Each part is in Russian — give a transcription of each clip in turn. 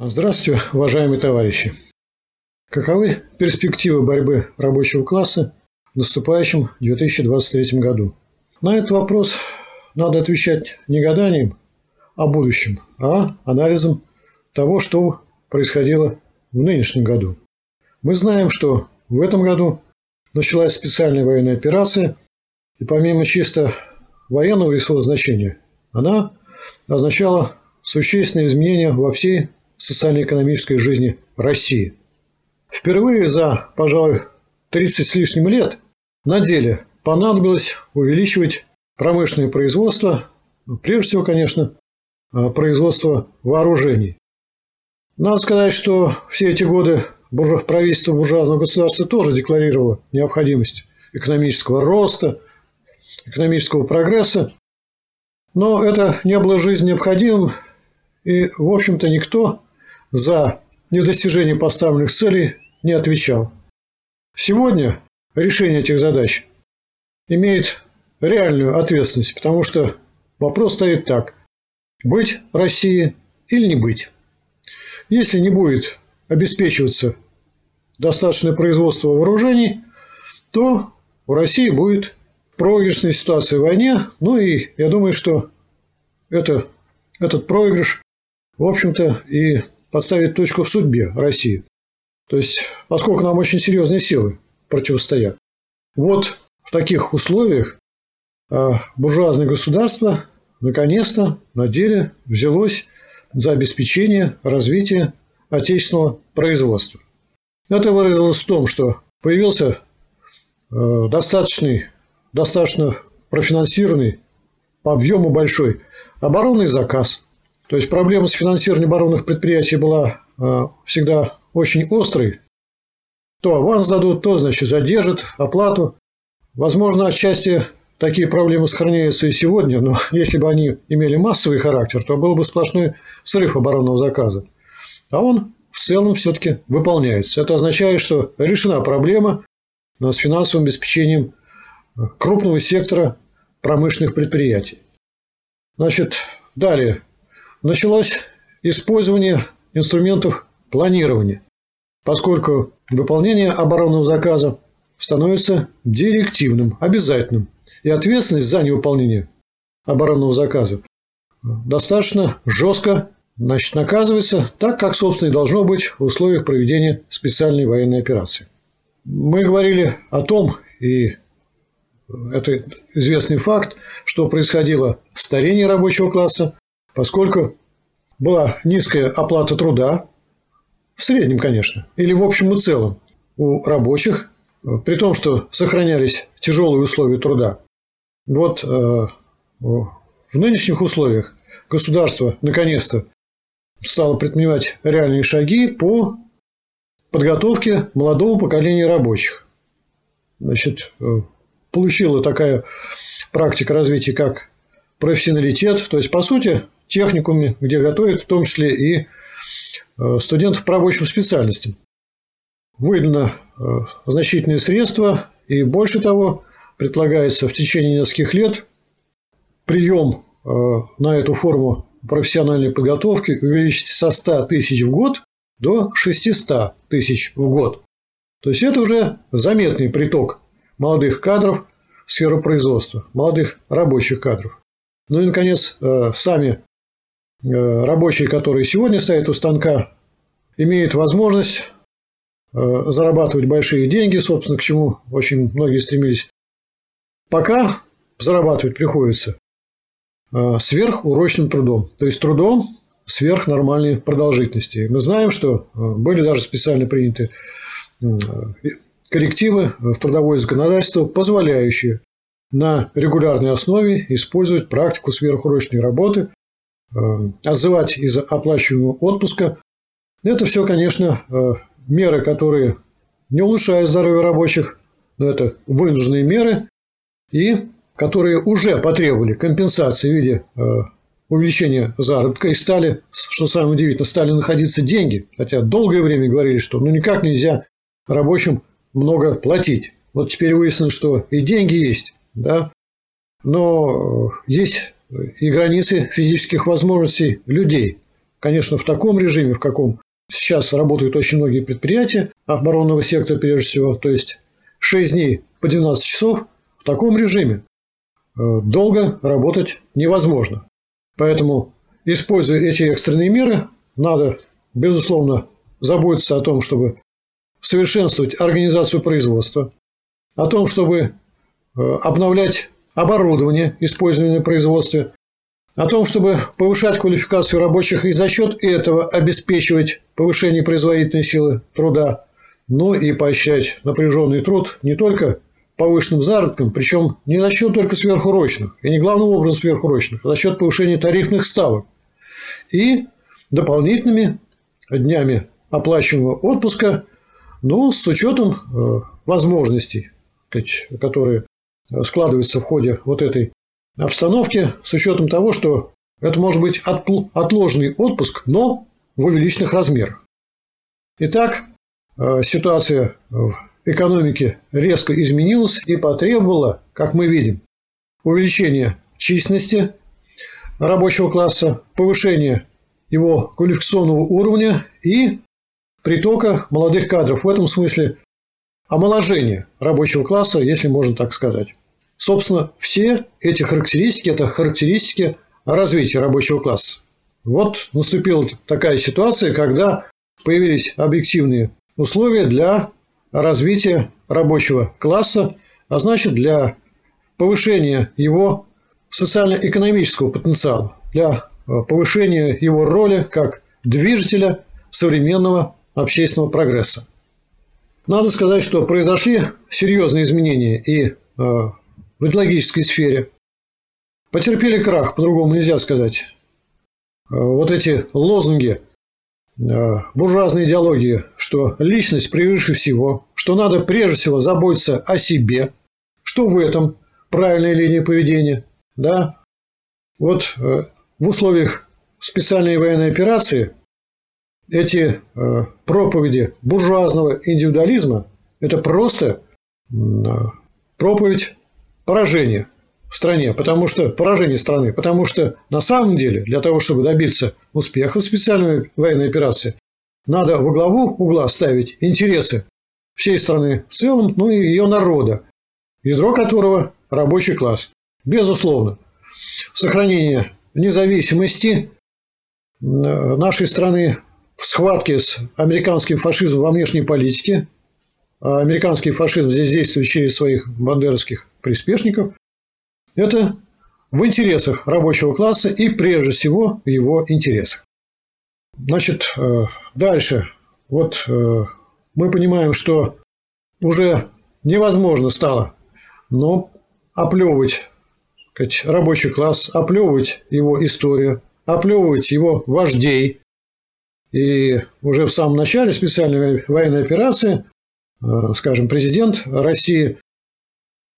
Здравствуйте, уважаемые товарищи! Каковы перспективы борьбы рабочего класса в наступающем 2023 году? На этот вопрос надо отвечать не гаданием о будущем, а анализом того, что происходило в нынешнем году. Мы знаем, что в этом году началась специальная военная операция, и помимо чисто военного и своего значения, она означала существенные изменения во всей социально-экономической жизни России. Впервые за, пожалуй, 30 с лишним лет на деле понадобилось увеличивать промышленное производство, ну, прежде всего, конечно, а, производство вооружений. Надо сказать, что все эти годы правительство буржуазного государства тоже декларировало необходимость экономического роста, экономического прогресса, но это не было жизни необходимым, и, в общем-то, никто за недостижение поставленных целей не отвечал. Сегодня решение этих задач имеет реальную ответственность, потому что вопрос стоит так – быть России или не быть. Если не будет обеспечиваться достаточное производство вооружений, то у России будет проигрышная ситуация в войне. Ну и я думаю, что это, этот проигрыш, в общем-то, и поставить точку в судьбе России. То есть, поскольку нам очень серьезные силы противостоят. Вот в таких условиях а, буржуазное государство наконец-то на деле взялось за обеспечение развития отечественного производства. Это выразилось в том, что появился э, достаточный, достаточно профинансированный по объему большой оборонный заказ – то есть проблема с финансированием оборонных предприятий была э, всегда очень острой. То аванс дадут, то, значит, задержат оплату. Возможно, отчасти такие проблемы сохраняются и сегодня, но если бы они имели массовый характер, то был бы сплошной срыв оборонного заказа. А он в целом все-таки выполняется. Это означает, что решена проблема с финансовым обеспечением крупного сектора промышленных предприятий. Значит, далее началось использование инструментов планирования, поскольку выполнение оборонного заказа становится директивным, обязательным, и ответственность за невыполнение оборонного заказа достаточно жестко значит, наказывается так, как, собственно, и должно быть в условиях проведения специальной военной операции. Мы говорили о том, и это известный факт, что происходило старение рабочего класса, поскольку была низкая оплата труда, в среднем, конечно, или в общем и целом, у рабочих, при том, что сохранялись тяжелые условия труда. Вот э, в нынешних условиях государство наконец-то стало предпринимать реальные шаги по подготовке молодого поколения рабочих. Значит, э, получила такая практика развития, как профессионалитет. То есть, по сути, техникуме, где готовят в том числе и э, студентов по рабочим специальностям. Выдано э, значительные средства, и больше того, предлагается в течение нескольких лет прием э, на эту форму профессиональной подготовки увеличить со 100 тысяч в год до 600 тысяч в год. То есть это уже заметный приток молодых кадров в сферу производства, молодых рабочих кадров. Ну и, наконец, сами Э, рабочие, которые сегодня стоят у станка, имеют возможность э, зарабатывать большие деньги, собственно, к чему очень многие стремились. Пока зарабатывать приходится э, сверхурочным трудом, то есть трудом сверхнормальной продолжительности. Мы знаем, что были даже специально приняты коррективы в трудовое законодательство, позволяющие на регулярной основе использовать практику сверхурочной работы отзывать из оплачиваемого отпуска. Это все, конечно, э, меры, которые не улучшают здоровье рабочих, но это вынужденные меры, и которые уже потребовали компенсации в виде э, увеличения заработка и стали, что самое удивительное, стали находиться деньги. Хотя долгое время говорили, что ну никак нельзя рабочим много платить. Вот теперь выяснилось, что и деньги есть, да, но есть и границы физических возможностей людей. конечно, в таком режиме, в каком сейчас работают очень многие предприятия оборонного сектора, прежде всего, то есть 6 дней по 12 часов в таком режиме э, долго работать невозможно. Поэтому, используя эти экстренные меры, надо, безусловно, заботиться о том, чтобы совершенствовать организацию производства, о том, чтобы э, обновлять оборудование, использованное в производстве, о том, чтобы повышать квалификацию рабочих и за счет этого обеспечивать повышение производительной силы труда, ну и поощрять напряженный труд не только повышенным заработком, причем не за счет только сверхурочных, и не главным образом сверхурочных, а за счет повышения тарифных ставок и дополнительными днями оплачиваемого отпуска, но с учетом э, возможностей, которые складываются в ходе вот этой обстановки, с учетом того, что это может быть отложенный отпуск, но в увеличенных размерах. Итак, э, ситуация в экономике резко изменилась и потребовала, как мы видим, увеличения численности рабочего класса, повышения его квалификационного уровня и притока молодых кадров. В этом смысле омоложение рабочего класса, если можно так сказать. Собственно, все эти характеристики – это характеристики развития рабочего класса. Вот наступила такая ситуация, когда появились объективные условия для развития рабочего класса, а значит для повышения его социально-экономического потенциала, для э, повышения его роли как движителя современного общественного прогресса. Надо сказать, что произошли серьезные изменения и э, в идеологической сфере. Потерпели крах, по-другому нельзя сказать. Э, вот эти лозунги Э, буржуазной идеологии, что личность превыше всего, что надо прежде всего заботиться о себе, что в этом правильная линия поведения, да? Вот в условиях специальной военной операции эти э, проповеди буржуазного индивидуализма – это просто проповедь поражения в стране, потому что поражение страны, потому что на самом деле для того, чтобы добиться успеха в специальной военной операции, надо во главу угла ставить интересы всей страны в целом, ну и ее народа, ядро которого – рабочий класс. Безусловно, сохранение независимости нашей страны в схватке с американским фашизмом во внешней политике, а американский фашизм здесь действует через своих бандеровских приспешников, это в интересах рабочего класса и прежде всего в его интересах. Значит, э, дальше. Вот э, мы понимаем, что уже невозможно стало, но оплевывать сказать, рабочий класс, оплевывать его историю, оплевывать его вождей. И уже в самом начале специальной военной операции, э, скажем, президент России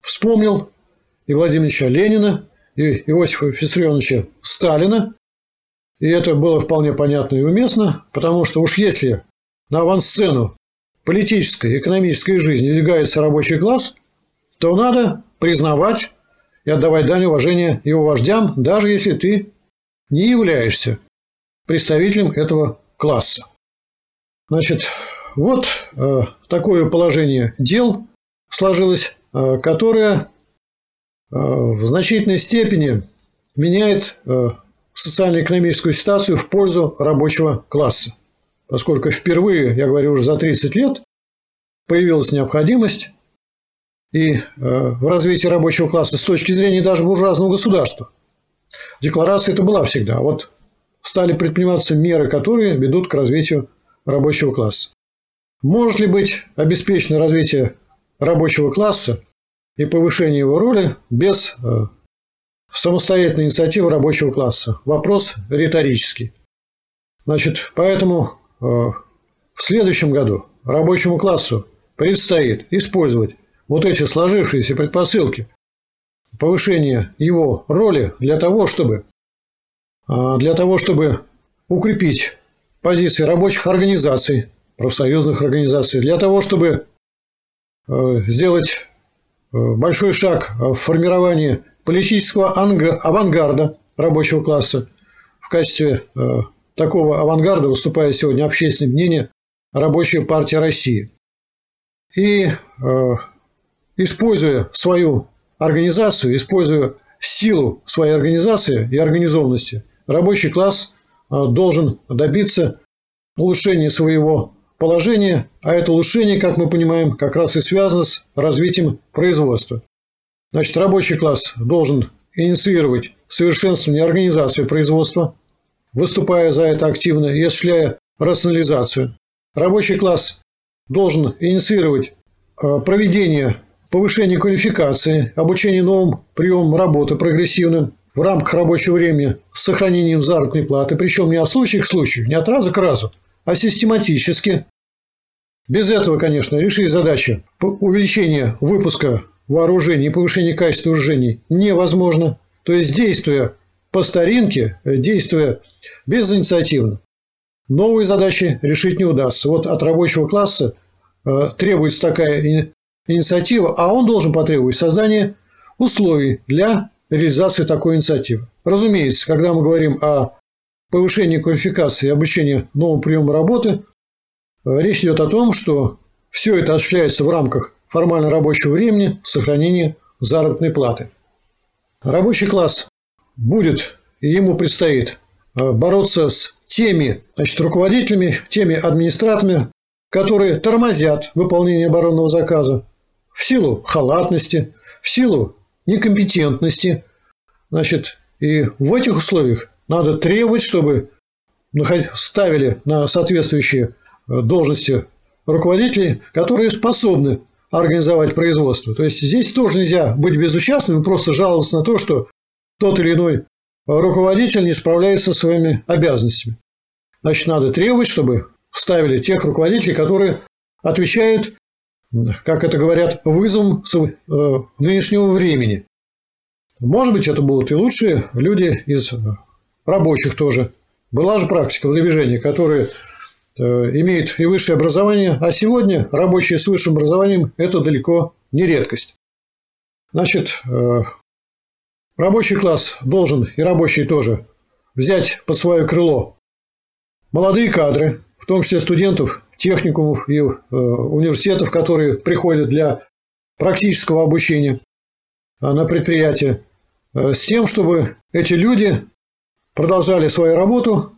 вспомнил и Владимира Ленина, и Иосифа Виссарионовича Сталина. И это было вполне понятно и уместно, потому что уж если на авансцену политической экономической жизни двигается рабочий класс, то надо признавать и отдавать дань уважения его вождям, даже если ты не являешься представителем этого класса. Значит, вот э, такое положение дел сложилось, э, которое Э, в значительной степени меняет э, социально-экономическую ситуацию в пользу рабочего класса. Поскольку впервые, я говорю уже за 30 лет, появилась необходимость и в развитии рабочего класса с точки зрения даже буржуазного государства. Декларация это была всегда. А вот стали предприниматься меры, которые ведут к развитию рабочего класса. Может ли быть обеспечено развитие рабочего класса и повышение его роли без э, самостоятельной инициативы рабочего класса. Вопрос риторический. Значит, поэтому э, в следующем году рабочему классу предстоит использовать вот эти сложившиеся предпосылки повышения его роли для того, чтобы, для того, чтобы укрепить позиции рабочих организаций, профсоюзных организаций, для того, чтобы сделать Э, большой шаг в формировании политического авангарда рабочего класса в качестве э, такого авангарда выступает сегодня общественное мнение Рабочая партия России. И э, используя свою организацию, используя силу своей организации и организованности, рабочий класс э, должен добиться улучшения своего положения, а это улучшение, как мы понимаем, как раз и связано с развитием производства. Значит, рабочий класс должен инициировать совершенствование организации производства, выступая за это активно и осуществляя рационализацию. Рабочий класс должен инициировать э, проведение повышения квалификации, обучение новым приемам работы прогрессивным в рамках рабочего времени с сохранением заработной платы, причем не от случая к случаю, не от раза к разу, а систематически. Без этого, конечно, решить задачу увеличения выпуска вооружений и повышения качества вооружений невозможно. То есть, действуя по старинке, действуя безинициативно, новые задачи решить не удастся. Вот от рабочего класса э, требуется такая инициатива, а он должен потребовать создания условий для реализации такой инициативы. Разумеется, когда мы говорим о повышении квалификации и обучении новому приему работы, э, речь идет о том, что все это осуществляется в рамках формально рабочего времени с сохранением заработной платы. Рабочий класс будет и ему предстоит э, бороться с теми значит, руководителями, теми администраторами, которые тормозят выполнение оборонного заказа в силу халатности, в силу некомпетентности. Значит, и в этих условиях надо требовать, чтобы ставили на соответствующие э, должности руководителей, которые способны организовать производство. То есть здесь тоже нельзя быть безучастным просто жаловаться на то, что тот или иной руководитель не справляется со своими обязанностями. Значит, надо требовать, чтобы ставили тех руководителей, которые отвечают, как это говорят, вызовам э, нынешнего времени. Может быть, это будут и лучшие люди из рабочих тоже. Была же практика в движении, которые э, имеют и высшее образование, а сегодня рабочие с высшим образованием – это далеко не редкость. Значит, э, рабочий класс должен, и рабочий тоже, взять под свое крыло молодые кадры, в том числе студентов техникумов и э, университетов, которые приходят для практического обучения на предприятия, с тем, чтобы эти люди продолжали свою работу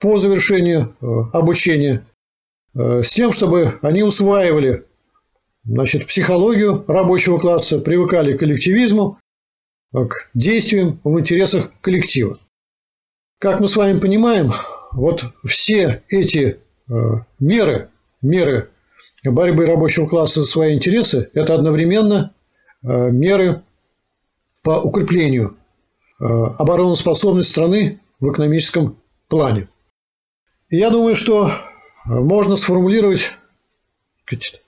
по завершению э, обучения э, с тем, чтобы они усваивали значит, психологию рабочего класса, привыкали к коллективизму, э, к действиям в интересах коллектива. Как мы с вами понимаем, вот все эти меры, меры борьбы рабочего класса за свои интересы, это одновременно меры по укреплению Э, обороноспособность страны в экономическом плане. И я думаю, что можно сформулировать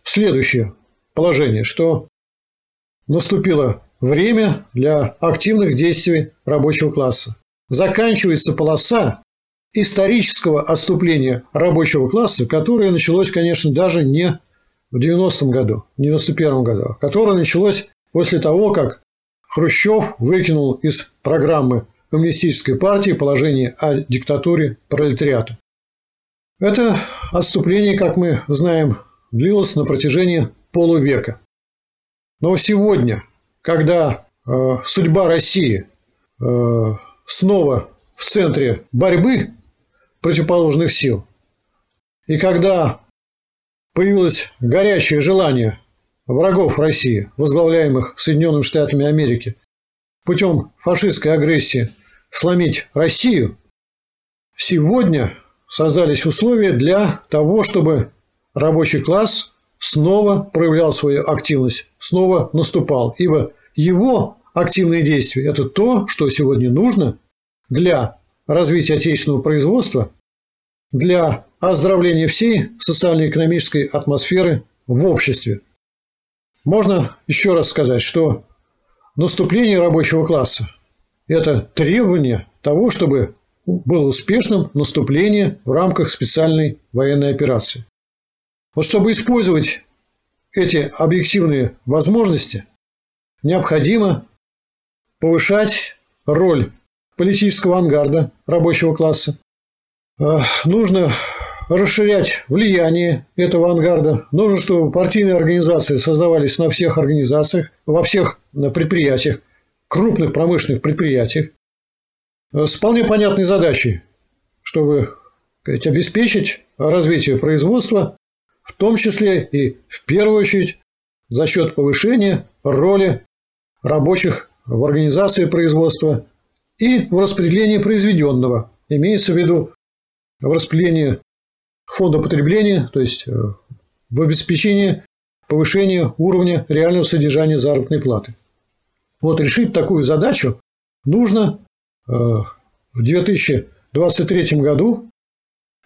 следующее положение, что наступило время для активных действий рабочего класса. Заканчивается полоса исторического отступления рабочего класса, которое началось, конечно, даже не в 90-м году, в 91-м году, а которое началось после того, как Хрущев выкинул из программы Коммунистической партии положение о диктатуре пролетариата. Это отступление, как мы знаем, длилось на протяжении полувека. Но сегодня, когда э, судьба России э, снова в центре борьбы противоположных сил, и когда появилось горячее желание врагов России, возглавляемых Соединенными Штатами Америки, путем фашистской агрессии сломить Россию, сегодня создались условия для того, чтобы рабочий класс снова проявлял свою активность, снова наступал. Ибо его активные действия – это то, что сегодня нужно для развития отечественного производства, для оздоровления всей социально-экономической атмосферы в обществе – можно еще раз сказать, что наступление рабочего класса – это требование того, чтобы было успешным наступление в рамках специальной военной операции. Вот чтобы использовать эти объективные возможности, необходимо повышать роль политического ангарда рабочего класса, А, нужно расширять влияние этого авангарда. Нужно, чтобы партийные организации создавались на всех организациях, во всех предприятиях, крупных промышленных предприятиях. С вполне понятной задачей, чтобы сказать, обеспечить развитие производства, в том числе и в первую очередь за счет повышения роли рабочих в организации производства и в распределении произведенного. Имеется в виду в распределении фонда потребления, то есть э, в обеспечении повышения уровня реального содержания заработной платы. Вот решить такую задачу нужно э, в 2023 году.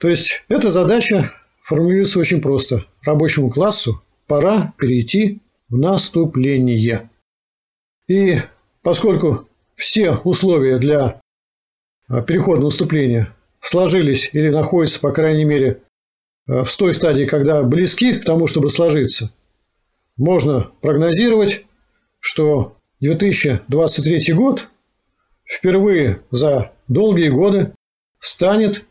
То есть эта задача формулируется очень просто. Рабочему классу пора перейти в наступление. И поскольку все условия для э, перехода на наступления сложились или находятся, по крайней мере, Э, в той стадии, когда близки к тому, чтобы сложиться, можно прогнозировать, что 2023 год впервые за долгие годы станет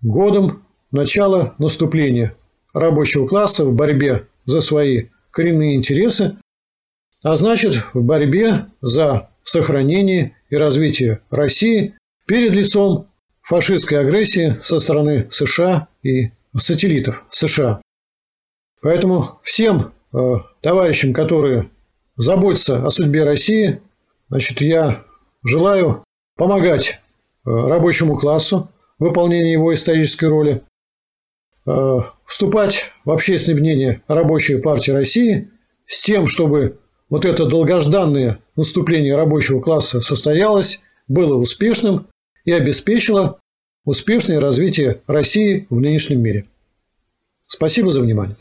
годом начала наступления рабочего класса в борьбе за свои коренные интересы, а значит в борьбе за сохранение и развитие России перед лицом фашистской агрессии со стороны США и сателлитов США. Поэтому всем э, товарищам, которые заботятся о судьбе России, значит, я желаю помогать э, рабочему классу в выполнении его исторической роли, э, вступать в общественное мнение рабочей партии России с тем, чтобы вот это долгожданное наступление рабочего класса состоялось, было успешным и обеспечило успешное развитие России в нынешнем мире. Спасибо за внимание.